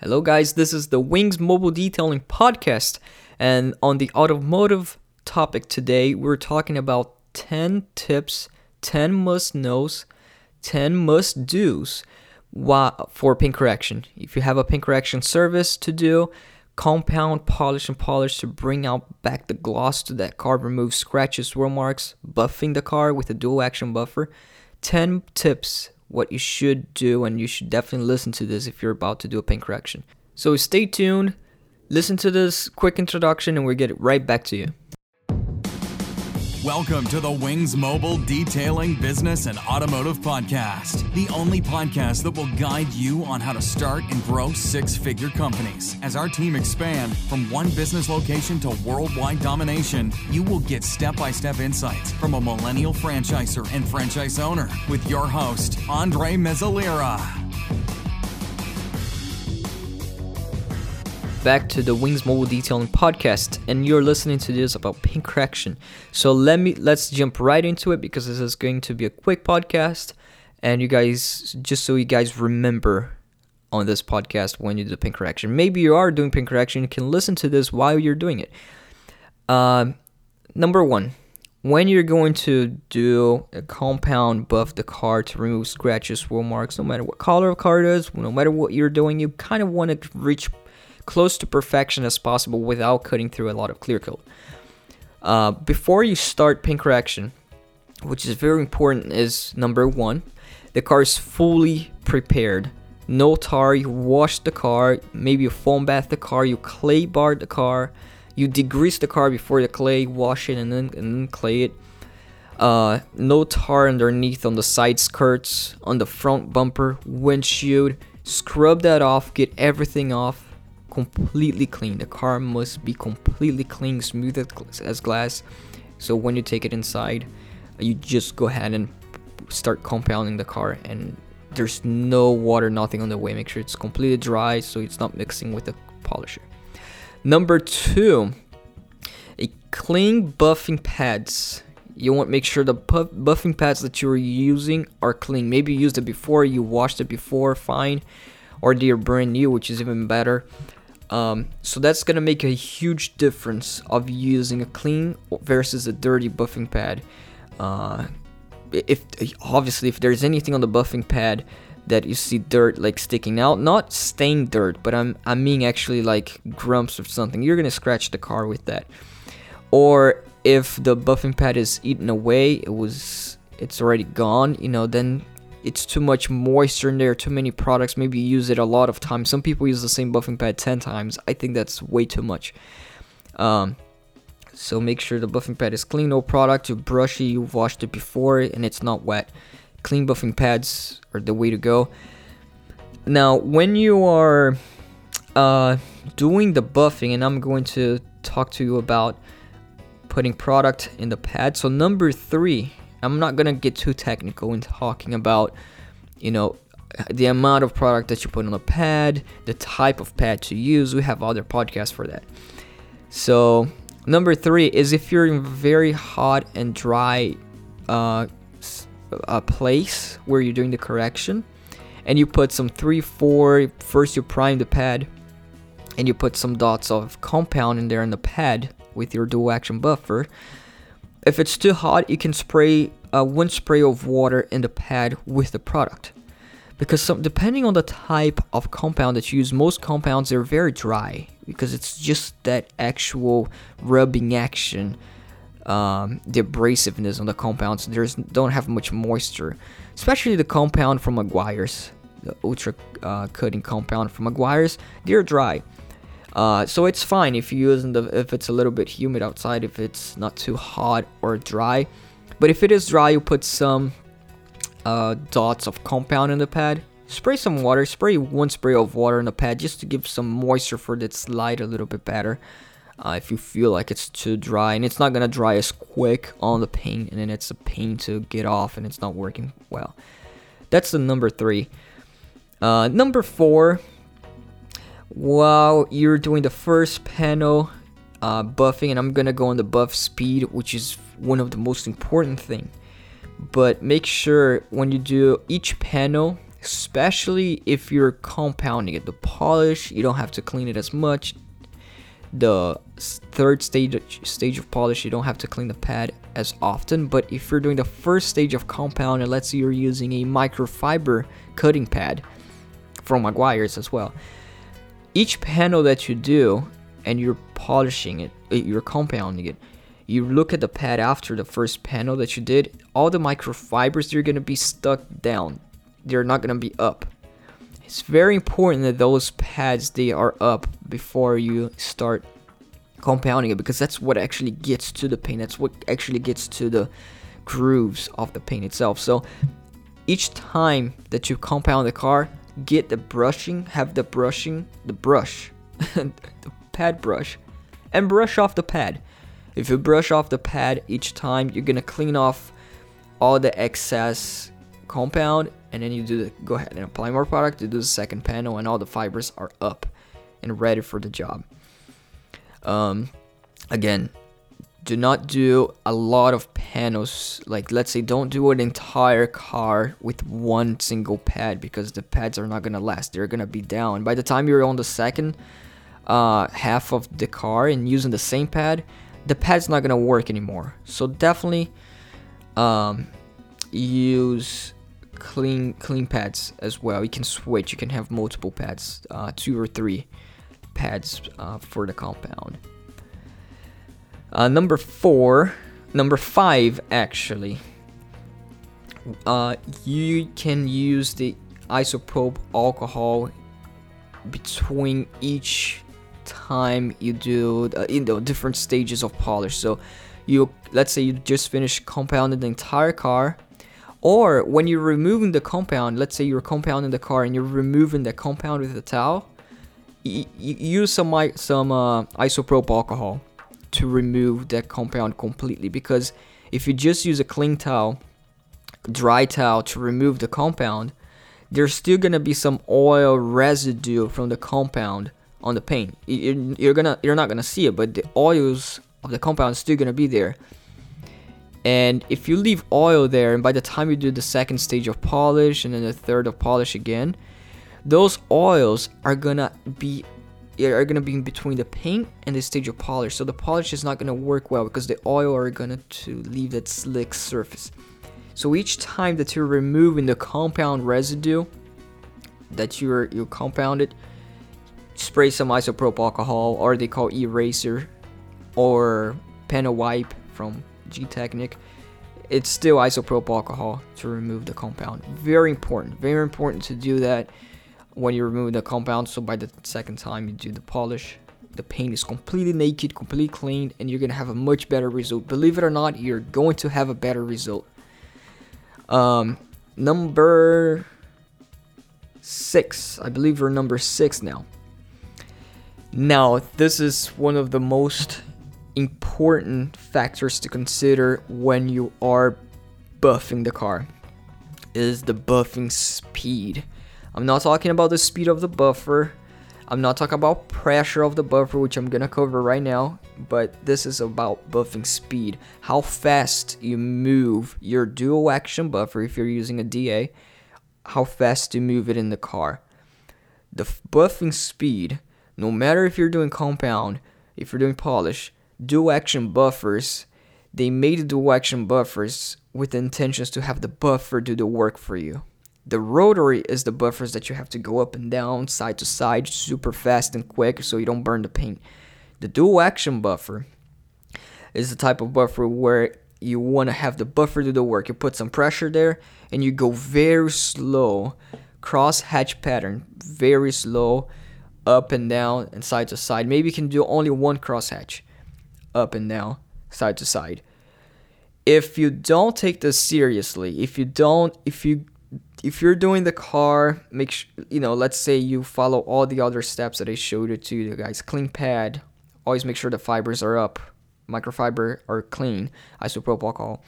Hello, guys. This is the Wings Mobile Detailing Podcast. And on the automotive topic today, we're talking about 10 tips, 10 must knows, 10 must do's for paint correction. If you have a paint correction service to do, compound, polish, and polish to bring out back the gloss to that car, remove scratches, swirl marks, buffing the car with a dual action buffer. 10 tips what you should do, and you should definitely listen to this if you're about to do a paint correction. So stay tuned, listen to this quick introduction, and we'll get right back to you. Welcome to the Wings Mobile Detailing Business and Automotive Podcast, the only podcast that will guide you on how to start and grow six figure companies. As our team expand from one business location to worldwide domination, you will get step by step insights from a millennial franchisor and franchise owner with your host, Andre Mezzalira. Back to the Wings Mobile Detailing podcast and you're listening to this about paint correction. So let me let's jump right into it because this is going to be a quick podcast and you guys just so you guys remember on this podcast when you do paint correction. Maybe you are doing paint correction, you can listen to this while you're doing it. Uh, number one, when you're going to do a compound buff the car to remove scratches, swirl marks, no matter what color of car it is, no matter what you're doing, you kind of want to reach close to perfection as possible without cutting through a lot of clear coat. Uh, before you start paint correction, which is very important, is number one, the car is fully prepared. No tar, you wash the car, maybe you foam bath the car, you clay bar the car, you degrease the car before the clay, wash it and then, and then clay it. Uh, no tar underneath on the side skirts, on the front bumper, windshield. Scrub that off, get everything off completely clean. The car must be completely clean, smooth as glass. So when you take it inside, you just go ahead and start compounding the car and there's no water, nothing on the way. Make sure it's completely dry so it's not mixing with the polisher. Number two, a clean buffing pads. You want to make sure the buffing pads that you're using are clean. Maybe you used it before, you washed it before, fine, or they're brand new, which is even better. Um, so that's gonna make a huge difference of using a clean versus a dirty buffing pad. Uh, if obviously if there's anything on the buffing pad that you see dirt like sticking out, not stained dirt, but I'm I mean actually like grumps or something, you're gonna scratch the car with that. Or if the buffing pad is eaten away, it was it's already gone, you know, then it's too much moisture in there, too many products, maybe you use it a lot of times. Some people use the same buffing pad 10 times. I think that's way too much. Um, so make sure the buffing pad is clean, no product, you brush it, you've washed it before, and it's not wet. Clean buffing pads are the way to go. Now, when you are uh, doing the buffing, and I'm going to talk to you about putting product in the pad. So number three I'm not gonna get too technical in talking about, you know, the amount of product that you put on the pad, the type of pad to use. We have other podcasts for that. So number three is if you're in very hot and dry uh, a place where you're doing the correction, and you put some three, four. First you prime the pad, and you put some dots of compound in there in the pad with your dual action buffer if it's too hot, you can spray uh, one spray of water in the pad with the product. Because some, depending on the type of compound that you use, most compounds are very dry because it's just that actual rubbing action, um, the abrasiveness on the compounds. There's don't have much moisture, especially the compound from Meguiar's, the ultra uh, cutting compound from Meguiar's. They're dry. Uh, so it's fine if you use the if it's a little bit humid outside, if it's not too hot or dry. But if it is dry, you put some uh, dots of compound in the pad. Spray some water. Spray one spray of water in the pad just to give some moisture for to slide a little bit better. Uh, if you feel like it's too dry and it's not gonna dry as quick on the paint and then it's a pain to get off and it's not working well that's the number three uh, number four while you're doing the first panel uh, buffing and I'm gonna go on the buff speed which is one of the most important thing but make sure when you do each panel especially if you're compounding it. The polish, you don't have to clean it as much. The third stage stage of polish, you don't have to clean the pad as often. But if you're doing the first stage of compound, and let's say you're using a microfiber cutting pad from Meguiar's as well, each panel that you do and you're polishing it, uh, you're compounding it, you look at the pad after the first panel that you did, all the microfibers they're gonna be stuck down. They're not gonna be up. It's very important that those pads they are up before you start compounding it because that's what actually gets to the paint. That's what actually gets to the grooves of the paint itself. So each time that you compound the car, get the brushing, have the brushing, the brush, the pad brush, and brush off the pad. If you brush off the pad each time, you're gonna clean off all the excess compound and then you do the go ahead and apply more product to do the second panel and all the fibers are up and ready for the job. Um, again, do not do a lot of panels like let's say don't do an entire car with one single pad because the pads are not gonna last they're gonna be down by the time you're on the second uh, half of the car and using the same pad the pad's not gonna work anymore. So definitely um, use clean clean pads as well. You can switch. You can have multiple pads, uh, two or three pads uh, for the compound. Uh, number four, number five actually. Uh, you can use the isopropyl alcohol between each time you do the, you know different stages of polish so you let's say you just finished compounding the entire car or when you're removing the compound let's say you're compounding the car and you're removing the compound with a towel you use some some uh, isopropyl alcohol to remove that compound completely because if you just use a clean towel dry towel to remove the compound there's still gonna be some oil residue from the compound on the paint. You're gonna you're not gonna see it, but the oils of the compound is still gonna be there. And if you leave oil there, and by the time you do the second stage of polish and then the third of polish again, those oils are gonna be are gonna be in between the paint and the stage of polish. So the polish is not gonna work well because the oil are gonna to leave that slick surface. So each time that you're removing the compound residue that you're you compounded, spray some isopropyl alcohol or they call eraser or panel wipe from Gtechniq. It's still isopropyl alcohol to remove the compound. Very important, very important to do that when you remove the compound. So by the second time you do the polish, the paint is completely naked, completely clean, and you're gonna have a much better result. Believe it or not, you're going to have a better result. Um, number six, I believe we're number six now. Now, this is one of the most important factors to consider when you are buffing the car is the buffing speed. I'm not talking about the speed of the buffer. I'm not talking about pressure of the buffer, which I'm gonna cover right now, but this is about buffing speed. How fast you move your dual action buffer if you're using a DA, how fast you move it in the car. The buffing speed no matter if you're doing compound, if you're doing polish, dual action buffers, they made the dual action buffers with intentions to have the buffer do the work for you. The rotary is the buffers that you have to go up and down, side to side, super fast and quick so you don't burn the paint. The dual action buffer is the type of buffer where you want to have the buffer do the work. You put some pressure there and you go very slow, cross hatch pattern, very slow up and down and side to side. Maybe you can do only one cross hatch, up and down, side to side. If you don't take this seriously, if you don't, if you if you're doing the car, make sure you know. Let's say you follow all the other steps that I showed it to you guys. Clean pad. Always make sure the fibers are up. Microfiber are clean. Isopropyl alcohol.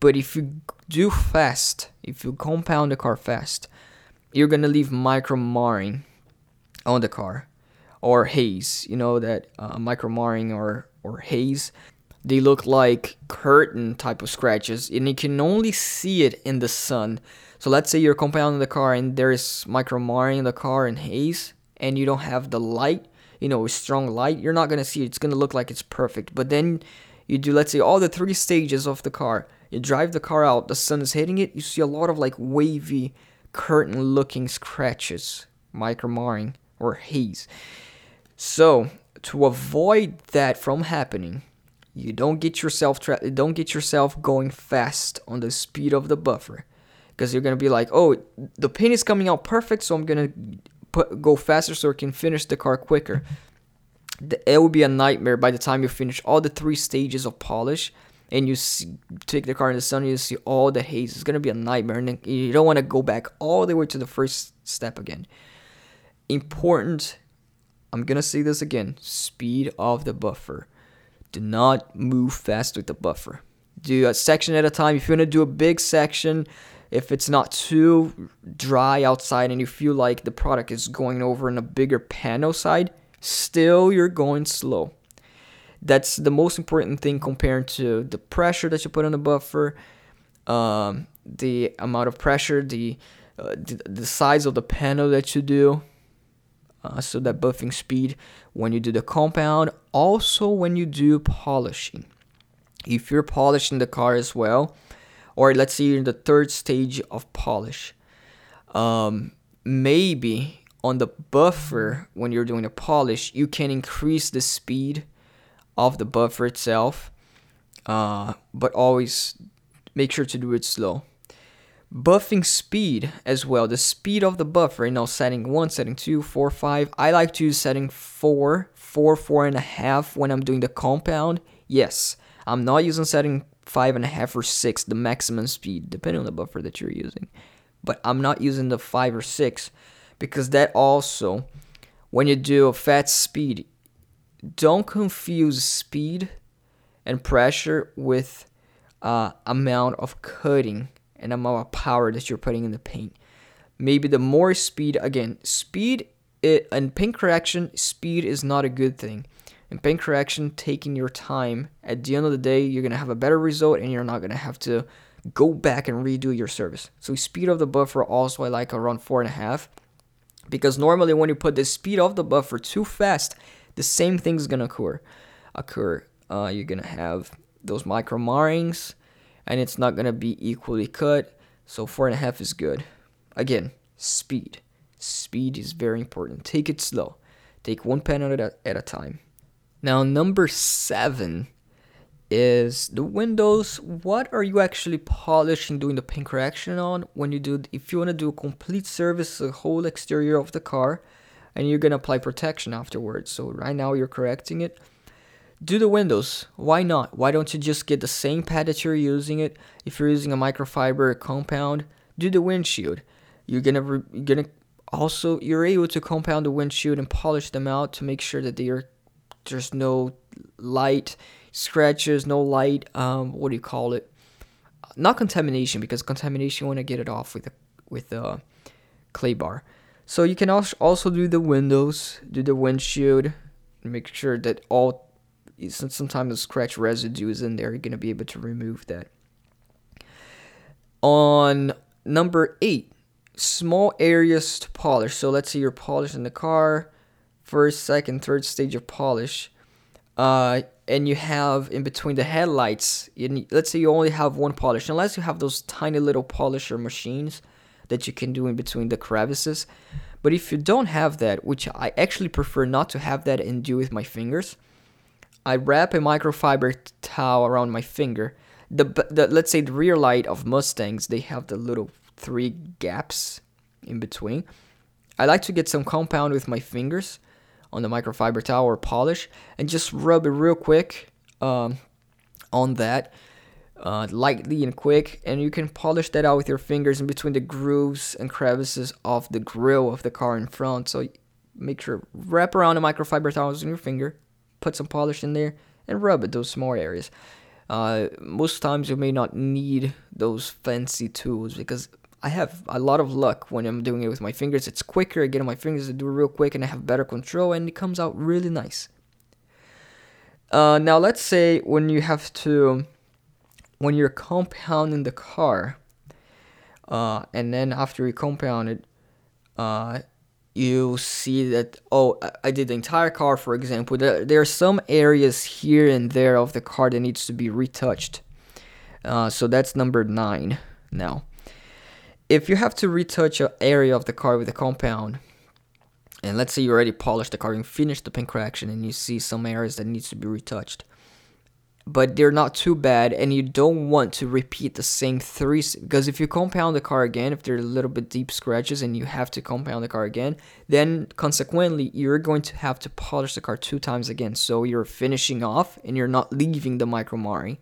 But if you do fast, if you compound the car fast, you're gonna leave micro marring on the car or haze you know that uh, micro marring or or haze they look like curtain type of scratches and you can only see it in the sun so let's say you're compounding the car and there's micro marring in the car and haze and you don't have the light you know strong light you're not to see it. It's to look like it's perfect. But then you do let's say all the three stages of the car. You drive the car out the sun is hitting it you see a lot of like wavy curtain looking scratches micro marring or haze. So to avoid that from happening you don't get yourself tra- don't get yourself going fast on the speed of the buffer because you're gonna be like oh the paint is coming out perfect so i'm gonna put, go faster so i can finish the car quicker. It will be a nightmare by the time you finish all the three stages of polish and you see, take the car in the sun you see all the haze. It's gonna be a nightmare and you don't want to go back all the way to the first step again. Important i'm gonna say this again speed of the buffer. Do not move fast with the buffer. Do a section at a time. If you want to do a big section if it's not too dry outside and you feel like the product is going over in a bigger panel side still you're going slow that's the most important thing compared to the pressure that you put on the buffer, um, the amount of pressure, the, uh, the, the size of the panel that you do. Uh, so that buffing speed when you do the compound, also when you do polishing. If you're polishing the car as well, or let's say you're in the third stage of polish, um, maybe on the buffer when you're doing a polish, you can increase the speed of the buffer itself, uh, but always make sure to do it slow. Buffing speed as well, the speed of the buffer, know, setting 1, setting two, four, five. I like to use setting 4, 4, 4 and a half when I'm doing the compound. Yes, I'm not using setting 5 and a half or 6, the maximum speed, depending on the buffer that you're using. But I'm not using the 5 or 6 because that also, when you do a fast speed, don't confuse speed and pressure with uh, amount of cutting and amount of power that you're putting in the paint. Maybe the more speed, again, speed it, and paint correction, speed is not a good thing. In paint correction, taking your time, at the end of the day, you're gonna have a better result and you're not gonna have to go back and redo your service. So speed of the buffer also I like around four and a half. Because normally when you put the speed of the buffer too fast, the same thing is gonna occur. Occur. Uh, you're gonna have those micro marrings, and it's not gonna be equally cut. So four and a half is good. Again, speed. Speed is very important. Take it slow. Take one panel at a, at a time. Now, number seven is the windows. What are you actually polishing, doing the paint correction on when you do? If you want to do a complete service, the whole exterior of the car, and you're gonna apply protection afterwards. So right now you're correcting it. Do the windows. Why not? Why don't you just get the same pad that you're using it? If you're using a microfiber compound, do the windshield. You're gonna re- you're gonna also you're able to compound the windshield and polish them out to make sure that they are there's no light scratches, no light um what do you call it? Not contamination because contamination you want to get it off with a with a clay bar. So you can also do the windows, do the windshield, make sure that all sometimes the scratch residue is in there. You're gonna be able to remove that. On number eight, small areas to polish. So let's say you're polishing the car, first, second, third stage of polish, uh, and you have in between the headlights. let's say you only have one polish, unless you have those tiny little polisher machines that you can do in between the crevices. But if you don't have that, which I actually prefer not to have that and do with my fingers, I wrap a microfiber towel around my finger. The, the let's say the rear light of Mustangs, they have the little three gaps in between. I like to get some compound with my fingers on the microfiber towel or polish and just rub it real quick um, on that uh, lightly and quick, and you can polish that out with your fingers in between the grooves and crevices of the grill of the car in front. So make sure wrap around the microfiber towels in your finger, put some polish in there, and rub it those small areas. Uh, most times you may not need those fancy tools because I have a lot of luck when I'm doing it with my fingers. It's quicker. I get on my fingers to do it real quick, and I have better control, and it comes out really nice. Uh, now let's say when you have to, when you're compounding the car, uh, and then after you compound it, uh, you see that oh I did the entire car for example. There, there are some areas here and there of the car that needs to be retouched. Uh, so that's number nine now. If you have to retouch an area of the car with a compound, and let's say you already polished the car and finished the paint correction and you see some areas that needs to be retouched but they're not too bad and you don't want to repeat the same three because if you compound the car again if they're a little bit deep scratches and you have to compound the car again then consequently you're going to have to polish the car two times again. So you're finishing off and you're not leaving the micro marring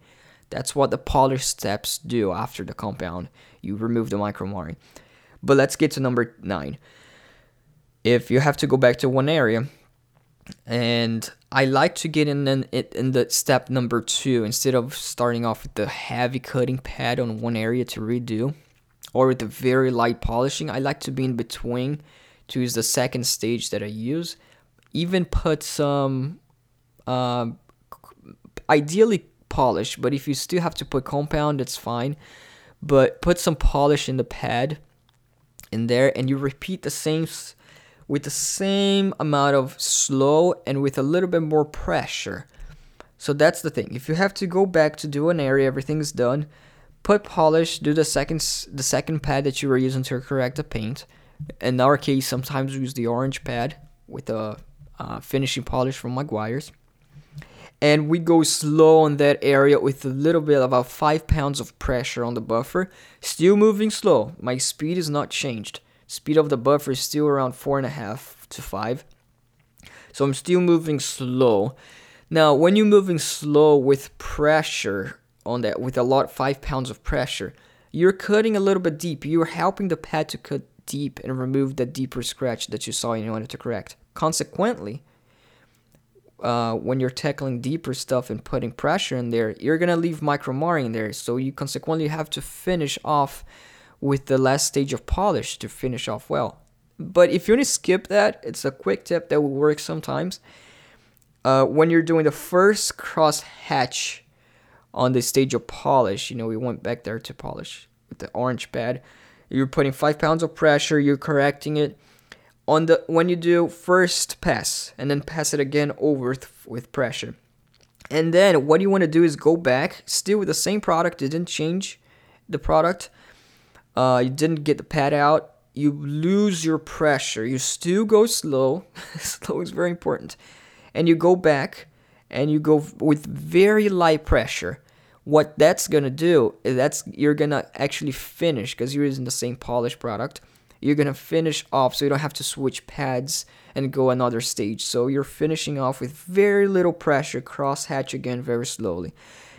that's what the polish steps do after the compound you remove the micro marring but let's get to number nine if you have to go back to one area and I like to get in in, in the step number two instead of starting off with the heavy cutting pad on one area to redo or with the very light polishing. I like to be in between to use the second stage that I use. Even put some, uh, ideally polish, but if you still have to put compound, that's fine. But put some polish in the pad in there and you repeat the same with the same amount of slow and with a little bit more pressure. So that's the thing. If you have to go back to do an area, everything's done. Put polish, do the second the second pad that you were using to correct the paint. In our case, sometimes we use the orange pad with a uh, finishing polish from Meguiar's. And we go slow on that area with a little bit about five pounds of pressure on the buffer. Still moving slow. My speed is not changed. Speed of the buffer is still around four and a half to five. So I'm still moving slow. Now, when you're moving slow with pressure on that, with a lot, five pounds of pressure, you're cutting a little bit deep. You're helping the pad to cut deep and remove that deeper scratch that you saw you wanted to correct. Consequently, uh, when you're tackling deeper stuff and putting pressure in there, you're gonna leave micro marring there. So you consequently have to finish off with the last stage of polish to finish off well. But if you want to skip that, it's a quick tip that will work sometimes. Uh, when you're doing the first cross hatch on the stage of polish, you know, we went back there to polish with the orange pad. You're putting five pounds of pressure, you're correcting it on the when you do first pass and then pass it again over th- with pressure. And then what you want to do is go back, still with the same product, didn't change the product, uh, you didn't get the pad out, you lose your pressure. You still go slow. slow is very important. And you go back and you go with very light pressure. What that's gonna do is that's you're gonna actually finish because you're using the same polish product. You're gonna finish off so you don't have to switch pads and go another stage. So you're finishing off with very little pressure, cross hatch again very slowly.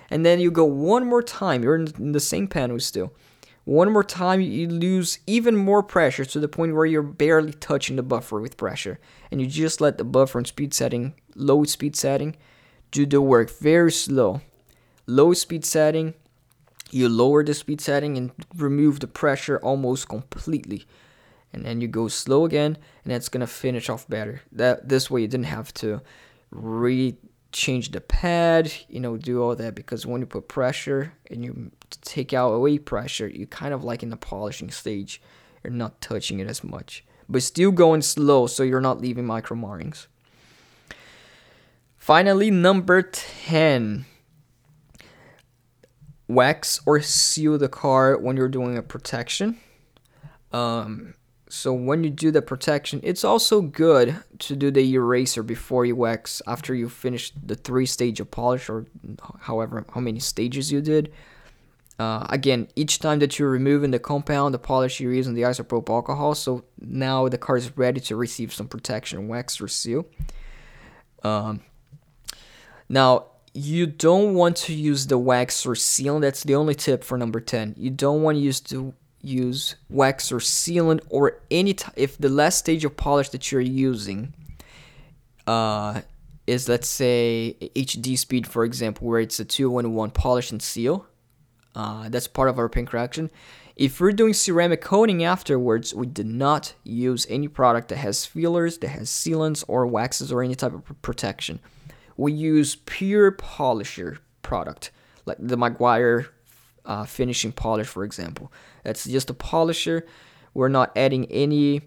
And then you go one more time, you're in the same panel still one more time, you lose even more pressure to the point where you're barely touching the buffer with pressure. And you just let the buffer and speed setting, low speed setting, do the work very slow. Low speed setting, you lower the speed setting and remove the pressure almost completely. And then you go slow again, and it's gonna finish off better. That this way you didn't have to re change the pad, you know, do all that because when you put pressure and you take out away pressure, you kind of like in the polishing stage, you're not touching it as much, but still going slow so you're not leaving micro marrings. Finally, number 10 wax or seal the car when you're doing a protection. Um, so when you do the protection, it's also good to do the eraser before you wax after you finish the three stage of polish or however how many stages you did. Uh, again, each time that you're removing the compound, the polish you're using the isopropyl alcohol. So now the car is ready to receive some protection, wax or seal. Um, now you don't want to use the wax or seal. That's the only tip for number ten. You don't want to use the use wax or sealant or any t- if the last stage of polish that you're using uh, is let's say HD speed for example where it's a 2 in 1 polish and seal uh, that's part of our paint correction if we're doing ceramic coating afterwards we do not use any product that has fillers that has sealants or waxes or any type of protection. We use pure polisher product, like the Meguiar uh, finishing polish, for example. That's just a polisher. We're not adding any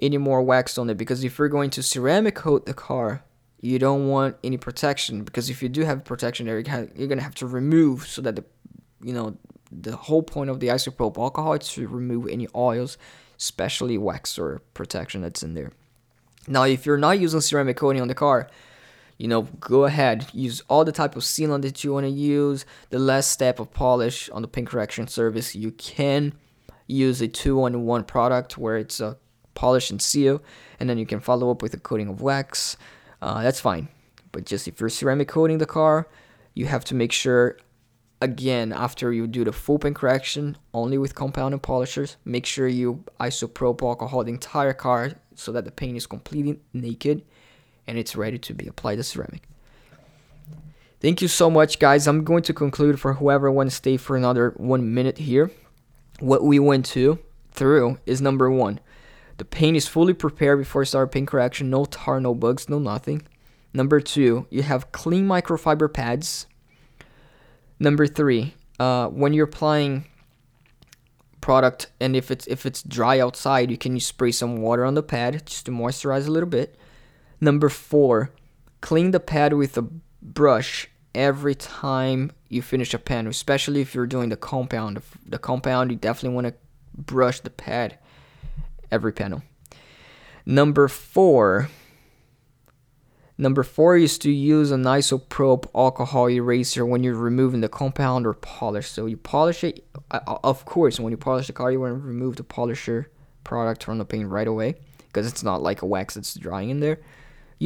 any more wax on it because if you're going to ceramic coat the car, you don't want any protection because if you do have protection there, you're gonna have to remove so that the you know the whole point of the isopropyl alcohol is to remove any oils, especially wax or protection that's in there. Now, if you're not using ceramic coating on the car, you know, go ahead, use all the type of sealant that you want to use. The last step of polish on the paint correction service, you can use a two-on-one product where it's a polish and seal, and then you can follow up with a coating of wax. Uh, that's fine. But just if you're ceramic coating the car, you have to make sure again after you do the full paint correction only with compound and polishers make sure you isopropyl alcohol the entire car so that the paint is completely naked and it's ready to be applied to ceramic. Thank you so much guys. I'm going to conclude for whoever wants to stay for another one minute here. What we went to through is number one. The paint is fully prepared before start paint correction. No tar no bugs no nothing. Number two you have clean microfiber pads. Number three, uh, when you're applying product and if it's if it's dry outside, you can spray some water on the pad just to moisturize a little bit. Number four, clean the pad with a brush every time you finish a panel, especially if you're doing the compound. The compound, you definitely want to brush the pad every panel. Number four, Number four is to use an isopropyl alcohol eraser when you're removing the compound or polish. So you polish it, uh, uh, of course, when you polish the car, you want to remove the polisher product from the paint right away because it's not like a wax that's drying in there.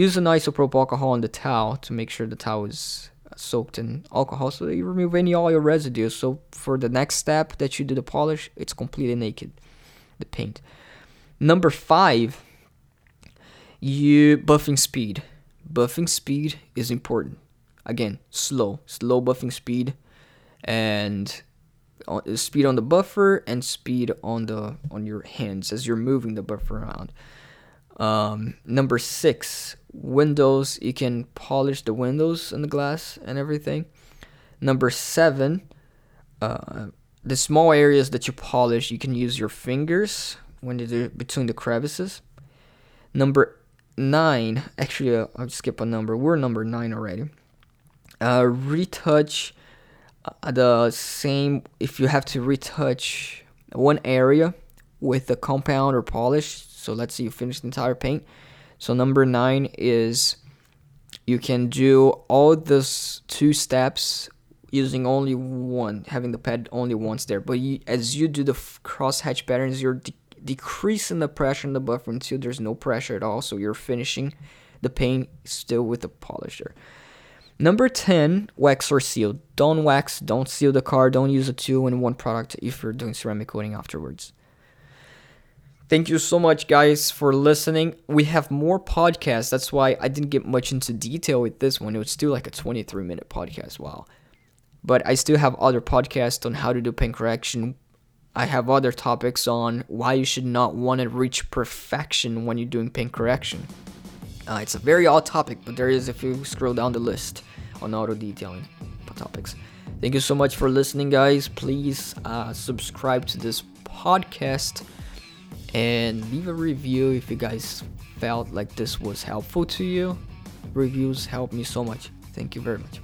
Use an isopropyl alcohol on the towel to make sure the towel is soaked in alcohol so you remove any oil residue. So for the next step that you do the polish, it's completely naked, the paint. Number five, you buffing speed buffing speed is important. Again, slow, slow buffing speed, and uh, speed on the buffer and speed on the on your hands as you're moving the buffer around. Um, number six, windows. You can polish the windows and the glass and everything. Number seven, uh, the small areas that you polish, you can use your fingers when they're between the crevices. Number nine, actually, uh, I'll skip a number. We're number nine already. Uh, retouch uh, the same. If you have to retouch one area with the compound or polish, so let's say you finish the entire paint. So number nine is you can do all those two steps using only one, having the pad only once there. But you, as you do the cross hatch patterns, you're de- decreasing the pressure in the buffer until there's no pressure at all. So you're finishing the paint still with the polisher. Number 10, wax or seal. Don't wax, don't seal the car, don't use a two in one product if you're doing ceramic coating afterwards. Thank you so much, guys, for listening. We have more podcasts. That's why I didn't get much into detail with this one. It was still like a 23 minute podcast. Wow. But I still have other podcasts on how to do paint correction, I have other topics on why you should not want to reach perfection when you're doing paint correction. Uh, it's a very odd topic, but there is if you scroll down the list on auto detailing topics. Thank you so much for listening, guys. Please uh, subscribe to this podcast and leave a review if you guys felt like this was helpful to you. Reviews help me so much. Thank you very much.